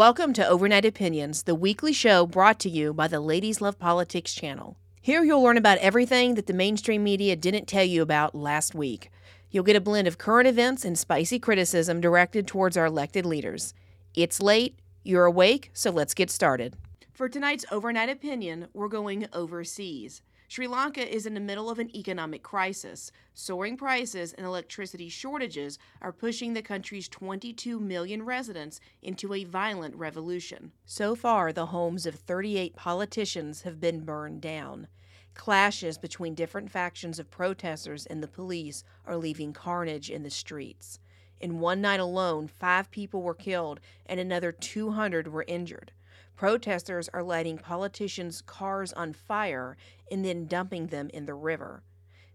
Welcome to Overnight Opinions, the weekly show brought to you by the Ladies Love Politics channel. Here you'll learn about everything that the mainstream media didn't tell you about last week. You'll get a blend of current events and spicy criticism directed towards our elected leaders. It's late, you're awake, so let's get started. For tonight's Overnight Opinion, we're going overseas. Sri Lanka is in the middle of an economic crisis. Soaring prices and electricity shortages are pushing the country's 22 million residents into a violent revolution. So far, the homes of 38 politicians have been burned down. Clashes between different factions of protesters and the police are leaving carnage in the streets. In one night alone, five people were killed and another 200 were injured. Protesters are lighting politicians' cars on fire and then dumping them in the river.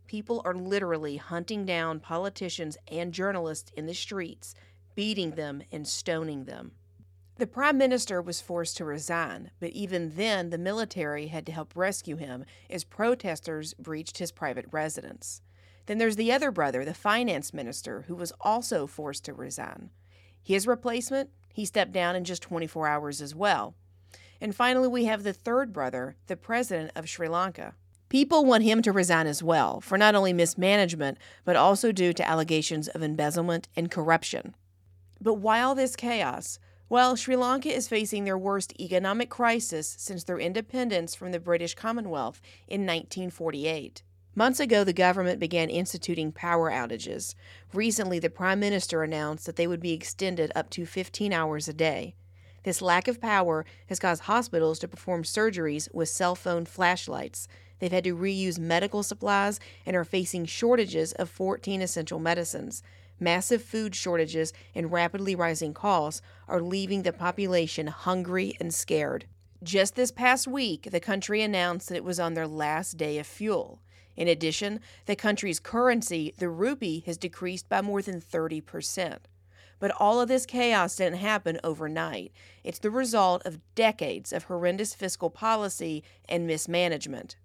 People are literally hunting down politicians and journalists in the streets, beating them and stoning them. The prime minister was forced to resign, but even then the military had to help rescue him as protesters breached his private residence. Then there's the other brother, the finance minister, who was also forced to resign. His replacement, he stepped down in just 24 hours as well. And finally, we have the third brother, the president of Sri Lanka. People want him to resign as well, for not only mismanagement, but also due to allegations of embezzlement and corruption. But why all this chaos? Well, Sri Lanka is facing their worst economic crisis since their independence from the British Commonwealth in 1948. Months ago, the government began instituting power outages. Recently, the Prime Minister announced that they would be extended up to 15 hours a day. This lack of power has caused hospitals to perform surgeries with cell phone flashlights. They've had to reuse medical supplies and are facing shortages of 14 essential medicines. Massive food shortages and rapidly rising costs are leaving the population hungry and scared. Just this past week, the country announced that it was on their last day of fuel. In addition, the country's currency, the rupee, has decreased by more than 30 percent. But all of this chaos didn't happen overnight. It's the result of decades of horrendous fiscal policy and mismanagement.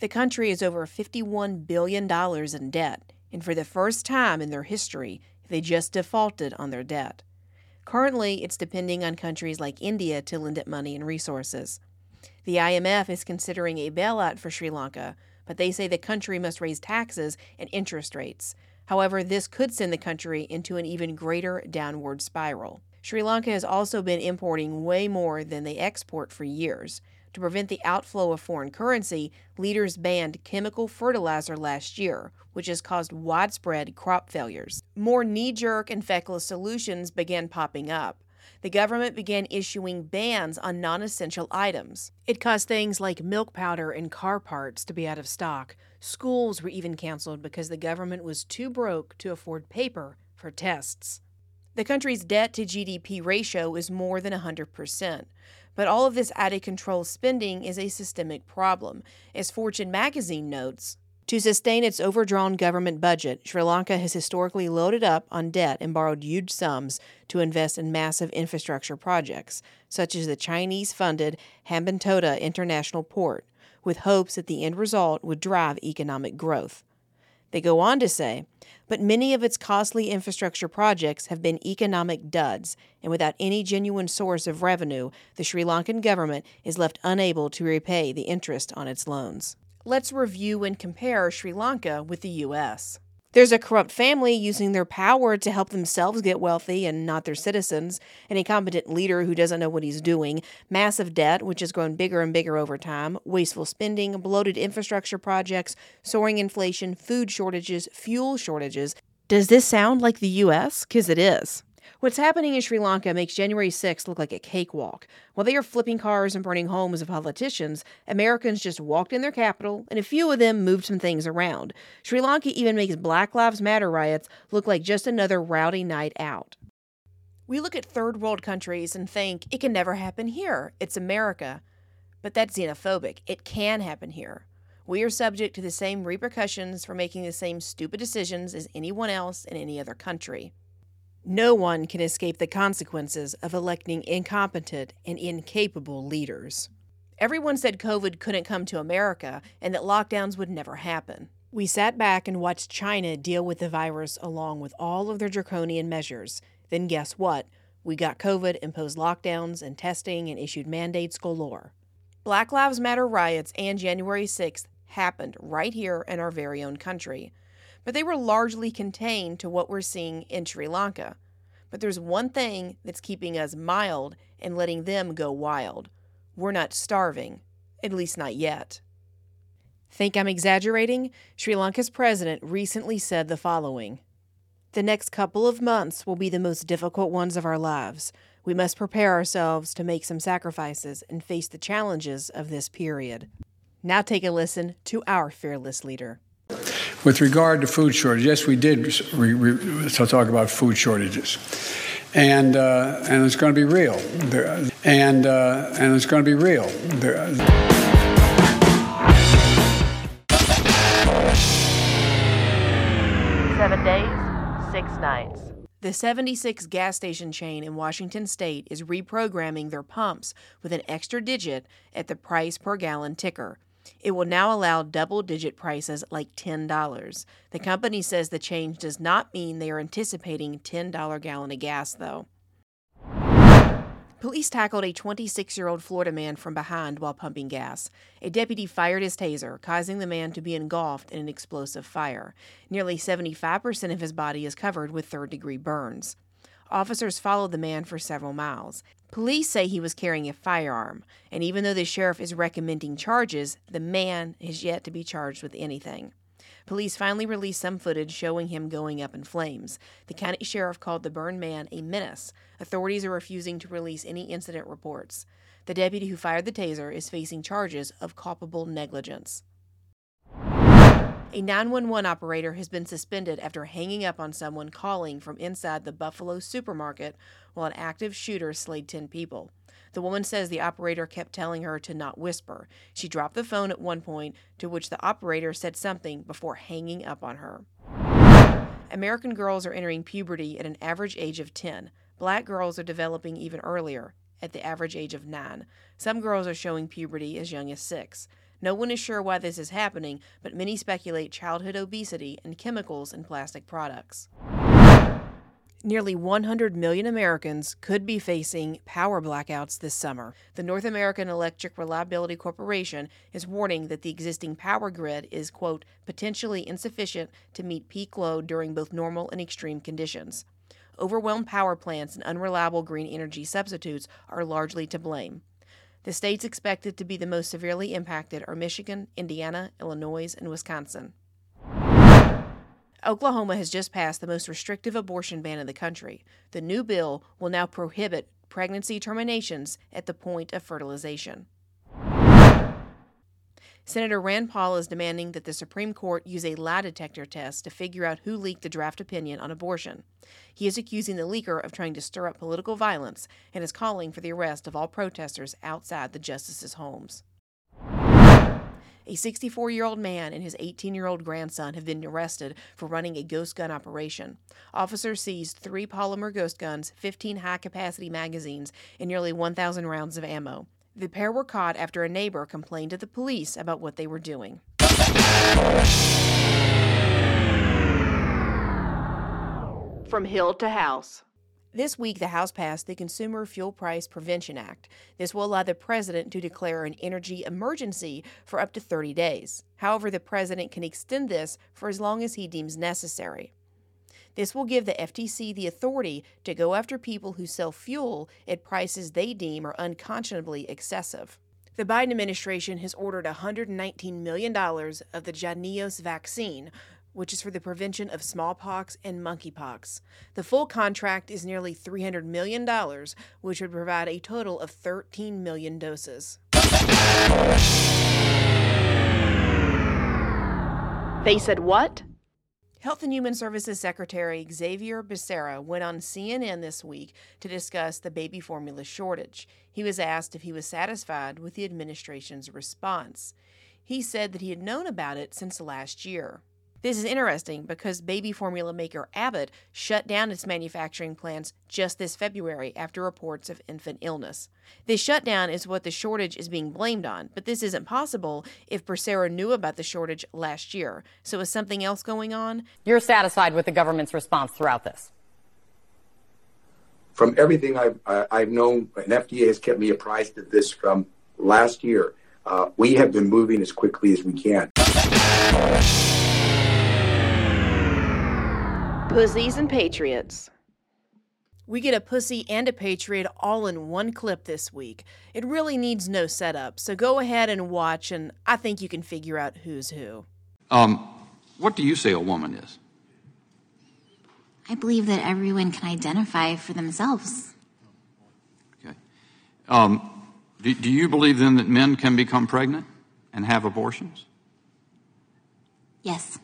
The country is over $51 billion in debt, and for the first time in their history, they just defaulted on their debt. Currently, it's depending on countries like India to lend it money and resources. The IMF is considering a bailout for Sri Lanka, but they say the country must raise taxes and interest rates. However, this could send the country into an even greater downward spiral. Sri Lanka has also been importing way more than they export for years. To prevent the outflow of foreign currency, leaders banned chemical fertilizer last year, which has caused widespread crop failures. More knee jerk and feckless solutions began popping up the government began issuing bans on non essential items. It caused things like milk powder and car parts to be out of stock. Schools were even canceled because the government was too broke to afford paper for tests. The country's debt to GDP ratio is more than 100%. But all of this out of control spending is a systemic problem. As Fortune magazine notes, to sustain its overdrawn government budget, Sri Lanka has historically loaded up on debt and borrowed huge sums to invest in massive infrastructure projects, such as the Chinese funded Hambantota International Port, with hopes that the end result would drive economic growth. They go on to say, but many of its costly infrastructure projects have been economic duds, and without any genuine source of revenue, the Sri Lankan government is left unable to repay the interest on its loans let's review and compare Sri Lanka with the U.S. There's a corrupt family using their power to help themselves get wealthy and not their citizens, an incompetent leader who doesn't know what he's doing, massive debt, which has grown bigger and bigger over time, wasteful spending, bloated infrastructure projects, soaring inflation, food shortages, fuel shortages. Does this sound like the U.S.? Because it is. What's happening in Sri Lanka makes January 6th look like a cakewalk. While they are flipping cars and burning homes of politicians, Americans just walked in their capital, and a few of them moved some things around. Sri Lanka even makes Black Lives Matter riots look like just another rowdy night out. We look at third world countries and think it can never happen here. It's America. But that's xenophobic. It can happen here. We are subject to the same repercussions for making the same stupid decisions as anyone else in any other country. No one can escape the consequences of electing incompetent and incapable leaders. Everyone said COVID couldn't come to America and that lockdowns would never happen. We sat back and watched China deal with the virus along with all of their draconian measures. Then guess what? We got COVID, imposed lockdowns and testing, and issued mandates galore. Black Lives Matter riots and January 6th happened right here in our very own country, but they were largely contained to what we're seeing in Sri Lanka. But there's one thing that's keeping us mild and letting them go wild. We're not starving, at least not yet. Think I'm exaggerating? Sri Lanka's president recently said the following The next couple of months will be the most difficult ones of our lives. We must prepare ourselves to make some sacrifices and face the challenges of this period. Now take a listen to our fearless leader. With regard to food shortages, yes, we did re- re- so talk about food shortages. And, uh, and it's going to be real. And, uh, and it's going to be real. Seven days, six nights. The 76 gas station chain in Washington state is reprogramming their pumps with an extra digit at the price per gallon ticker. It will now allow double digit prices like $10. The company says the change does not mean they are anticipating $10 gallon of gas, though. Police tackled a 26 year old Florida man from behind while pumping gas. A deputy fired his taser, causing the man to be engulfed in an explosive fire. Nearly 75% of his body is covered with third degree burns. Officers followed the man for several miles. Police say he was carrying a firearm, and even though the sheriff is recommending charges, the man is yet to be charged with anything. Police finally released some footage showing him going up in flames. The county sheriff called the burned man a menace. Authorities are refusing to release any incident reports. The deputy who fired the taser is facing charges of culpable negligence. A 911 operator has been suspended after hanging up on someone calling from inside the Buffalo supermarket while an active shooter slayed 10 people. The woman says the operator kept telling her to not whisper. She dropped the phone at one point, to which the operator said something before hanging up on her. American girls are entering puberty at an average age of 10. Black girls are developing even earlier, at the average age of 9. Some girls are showing puberty as young as 6. No one is sure why this is happening, but many speculate childhood obesity and chemicals in plastic products. Nearly 100 million Americans could be facing power blackouts this summer. The North American Electric Reliability Corporation is warning that the existing power grid is, quote, potentially insufficient to meet peak load during both normal and extreme conditions. Overwhelmed power plants and unreliable green energy substitutes are largely to blame. The states expected to be the most severely impacted are Michigan, Indiana, Illinois, and Wisconsin. Oklahoma has just passed the most restrictive abortion ban in the country. The new bill will now prohibit pregnancy terminations at the point of fertilization. Senator Rand Paul is demanding that the Supreme Court use a lie detector test to figure out who leaked the draft opinion on abortion. He is accusing the leaker of trying to stir up political violence and is calling for the arrest of all protesters outside the justices' homes. A 64 year old man and his 18 year old grandson have been arrested for running a ghost gun operation. Officers seized three polymer ghost guns, 15 high capacity magazines, and nearly 1,000 rounds of ammo. The pair were caught after a neighbor complained to the police about what they were doing. From Hill to House. This week, the House passed the Consumer Fuel Price Prevention Act. This will allow the president to declare an energy emergency for up to 30 days. However, the president can extend this for as long as he deems necessary. This will give the FTC the authority to go after people who sell fuel at prices they deem are unconscionably excessive. The Biden administration has ordered $119 million of the JYNNEOS vaccine, which is for the prevention of smallpox and monkeypox. The full contract is nearly $300 million, which would provide a total of 13 million doses. They said what? Health and Human Services Secretary Xavier Becerra went on CNN this week to discuss the baby formula shortage. He was asked if he was satisfied with the administration's response. He said that he had known about it since last year. This is interesting because baby formula maker Abbott shut down its manufacturing plants just this February after reports of infant illness. This shutdown is what the shortage is being blamed on, but this isn't possible if Becerra knew about the shortage last year. So is something else going on? You're satisfied with the government's response throughout this? from everything I've, I've known, and FDA has kept me apprised of this from last year, uh, we have been moving as quickly as we can. Pussies and Patriots. We get a pussy and a patriot all in one clip this week. It really needs no setup, so go ahead and watch, and I think you can figure out who's who. Um, what do you say a woman is? I believe that everyone can identify for themselves. Okay. Um, do, do you believe then that men can become pregnant and have abortions? Yes.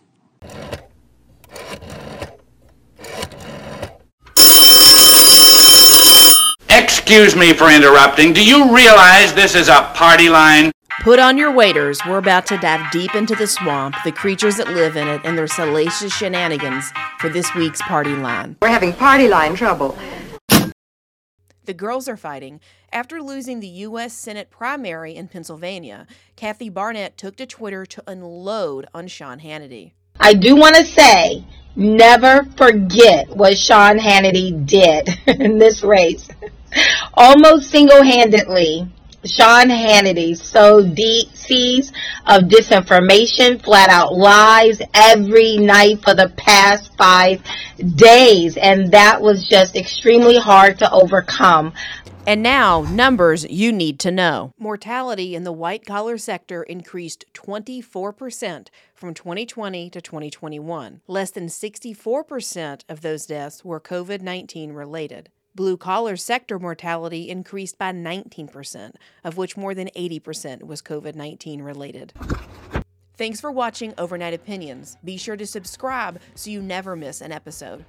Excuse me for interrupting. Do you realize this is a party line? Put on your waders. We're about to dive deep into the swamp, the creatures that live in it, and their salacious shenanigans for this week's party line. We're having party line trouble. The girls are fighting. After losing the U.S. Senate primary in Pennsylvania, Kathy Barnette took to Twitter to unload on Sean Hannity. I do want to say, never forget what Sean Hannity did in this race. Almost single-handedly, Sean Hannity sowed deep seeds of disinformation, flat out lies every night for the past five days. And that was just extremely hard to overcome. And now, numbers you need to know. Mortality in the white collar sector increased 24% from 2020 to 2021. Less than 64% of those deaths were COVID 19 related. Blue collar sector mortality increased by 19%, of which more than 80% was COVID 19 related. Thanks for watching Overnight Opinions. Be sure to subscribe so you never miss an episode.